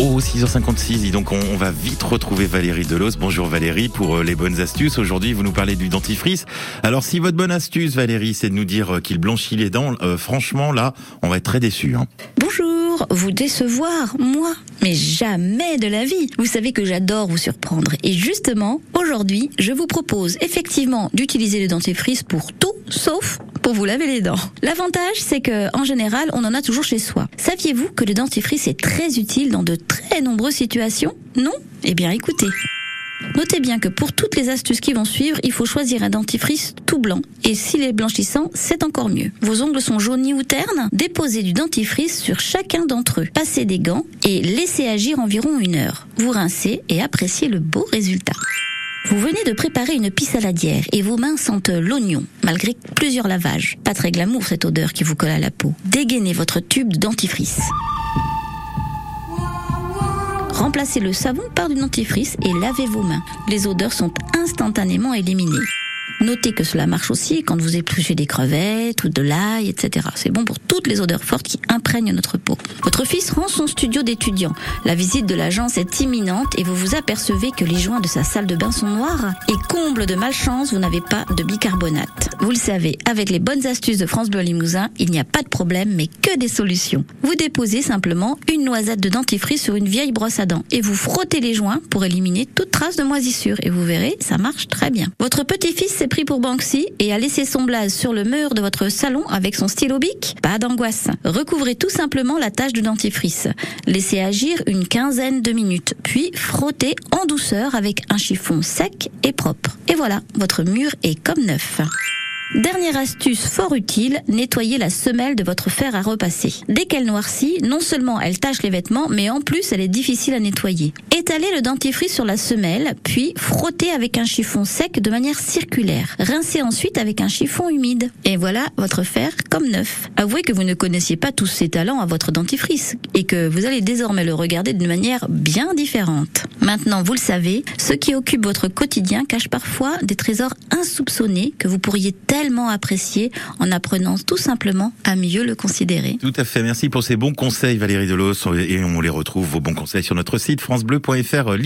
Oh, 6h56, dis donc on, on va vite retrouver Valérie Delos. Bonjour Valérie pour euh, les bonnes astuces. Aujourd'hui, vous nous parlez du dentifrice. Alors si votre bonne astuce, Valérie, c'est de nous dire euh, qu'il blanchit les dents, euh, franchement là, on va être très déçus. Hein. Bonjour, vous décevoir, moi Mais jamais de la vie Vous savez que j'adore vous surprendre. Et justement, aujourd'hui, je vous propose effectivement d'utiliser le dentifrice pour tout, sauf pour vous laver les dents. L'avantage, c'est que, en général, on en a toujours chez soi. Saviez-vous que le dentifrice est très utile dans de très nombreuses situations? Non? Eh bien, écoutez. Notez bien que pour toutes les astuces qui vont suivre, il faut choisir un dentifrice tout blanc. Et s'il est blanchissant, c'est encore mieux. Vos ongles sont jaunis ou ternes? Déposez du dentifrice sur chacun d'entre eux. Passez des gants et laissez agir environ une heure. Vous rincez et appréciez le beau résultat. Vous venez de préparer une pisse saladière et vos mains sentent l'oignon, malgré plusieurs lavages. Pas très glamour cette odeur qui vous colle à la peau. Dégainez votre tube de dentifrice. Remplacez le savon par du dentifrice et lavez vos mains. Les odeurs sont instantanément éliminées. Notez que cela marche aussi quand vous épluchez des crevettes ou de l'ail, etc. C'est bon pour toutes les odeurs fortes qui imprègnent notre peau. Votre fils rend son studio d'étudiant. La visite de l'agence est imminente et vous vous apercevez que les joints de sa salle de bain sont noirs. Et comble de malchance, vous n'avez pas de bicarbonate. Vous le savez, avec les bonnes astuces de France Bleu Limousin, il n'y a pas de problème mais que des solutions. Vous déposez simplement une noisette de dentifrice sur une vieille brosse à dents et vous frottez les joints pour éliminer toute trace de moisissure et vous verrez, ça marche très bien. Votre petit-fils s'est pris pour Banksy et a laissé son blaze sur le mur de votre salon avec son stylo bic Pas d'angoisse. Recouvrez tout simplement la tâche de dentifrice. Laissez agir une quinzaine de minutes, puis frottez en douceur avec un chiffon sec et propre. Et voilà, votre mur est comme neuf. Dernière astuce fort utile, nettoyez la semelle de votre fer à repasser. Dès qu'elle noircit, non seulement elle tache les vêtements, mais en plus elle est difficile à nettoyer. Étalez le dentifrice sur la semelle, puis frottez avec un chiffon sec de manière circulaire. Rincez ensuite avec un chiffon humide. Et voilà votre fer comme neuf. Avouez que vous ne connaissiez pas tous ces talents à votre dentifrice et que vous allez désormais le regarder d'une manière bien différente. Maintenant, vous le savez, ce qui occupe votre quotidien cache parfois des trésors insoupçonnés que vous pourriez tellement apprécier en apprenant tout simplement à mieux le considérer. Tout à fait, merci pour ces bons conseils Valérie Delos et on les retrouve vos bons conseils sur notre site francebleu.fr Limousin.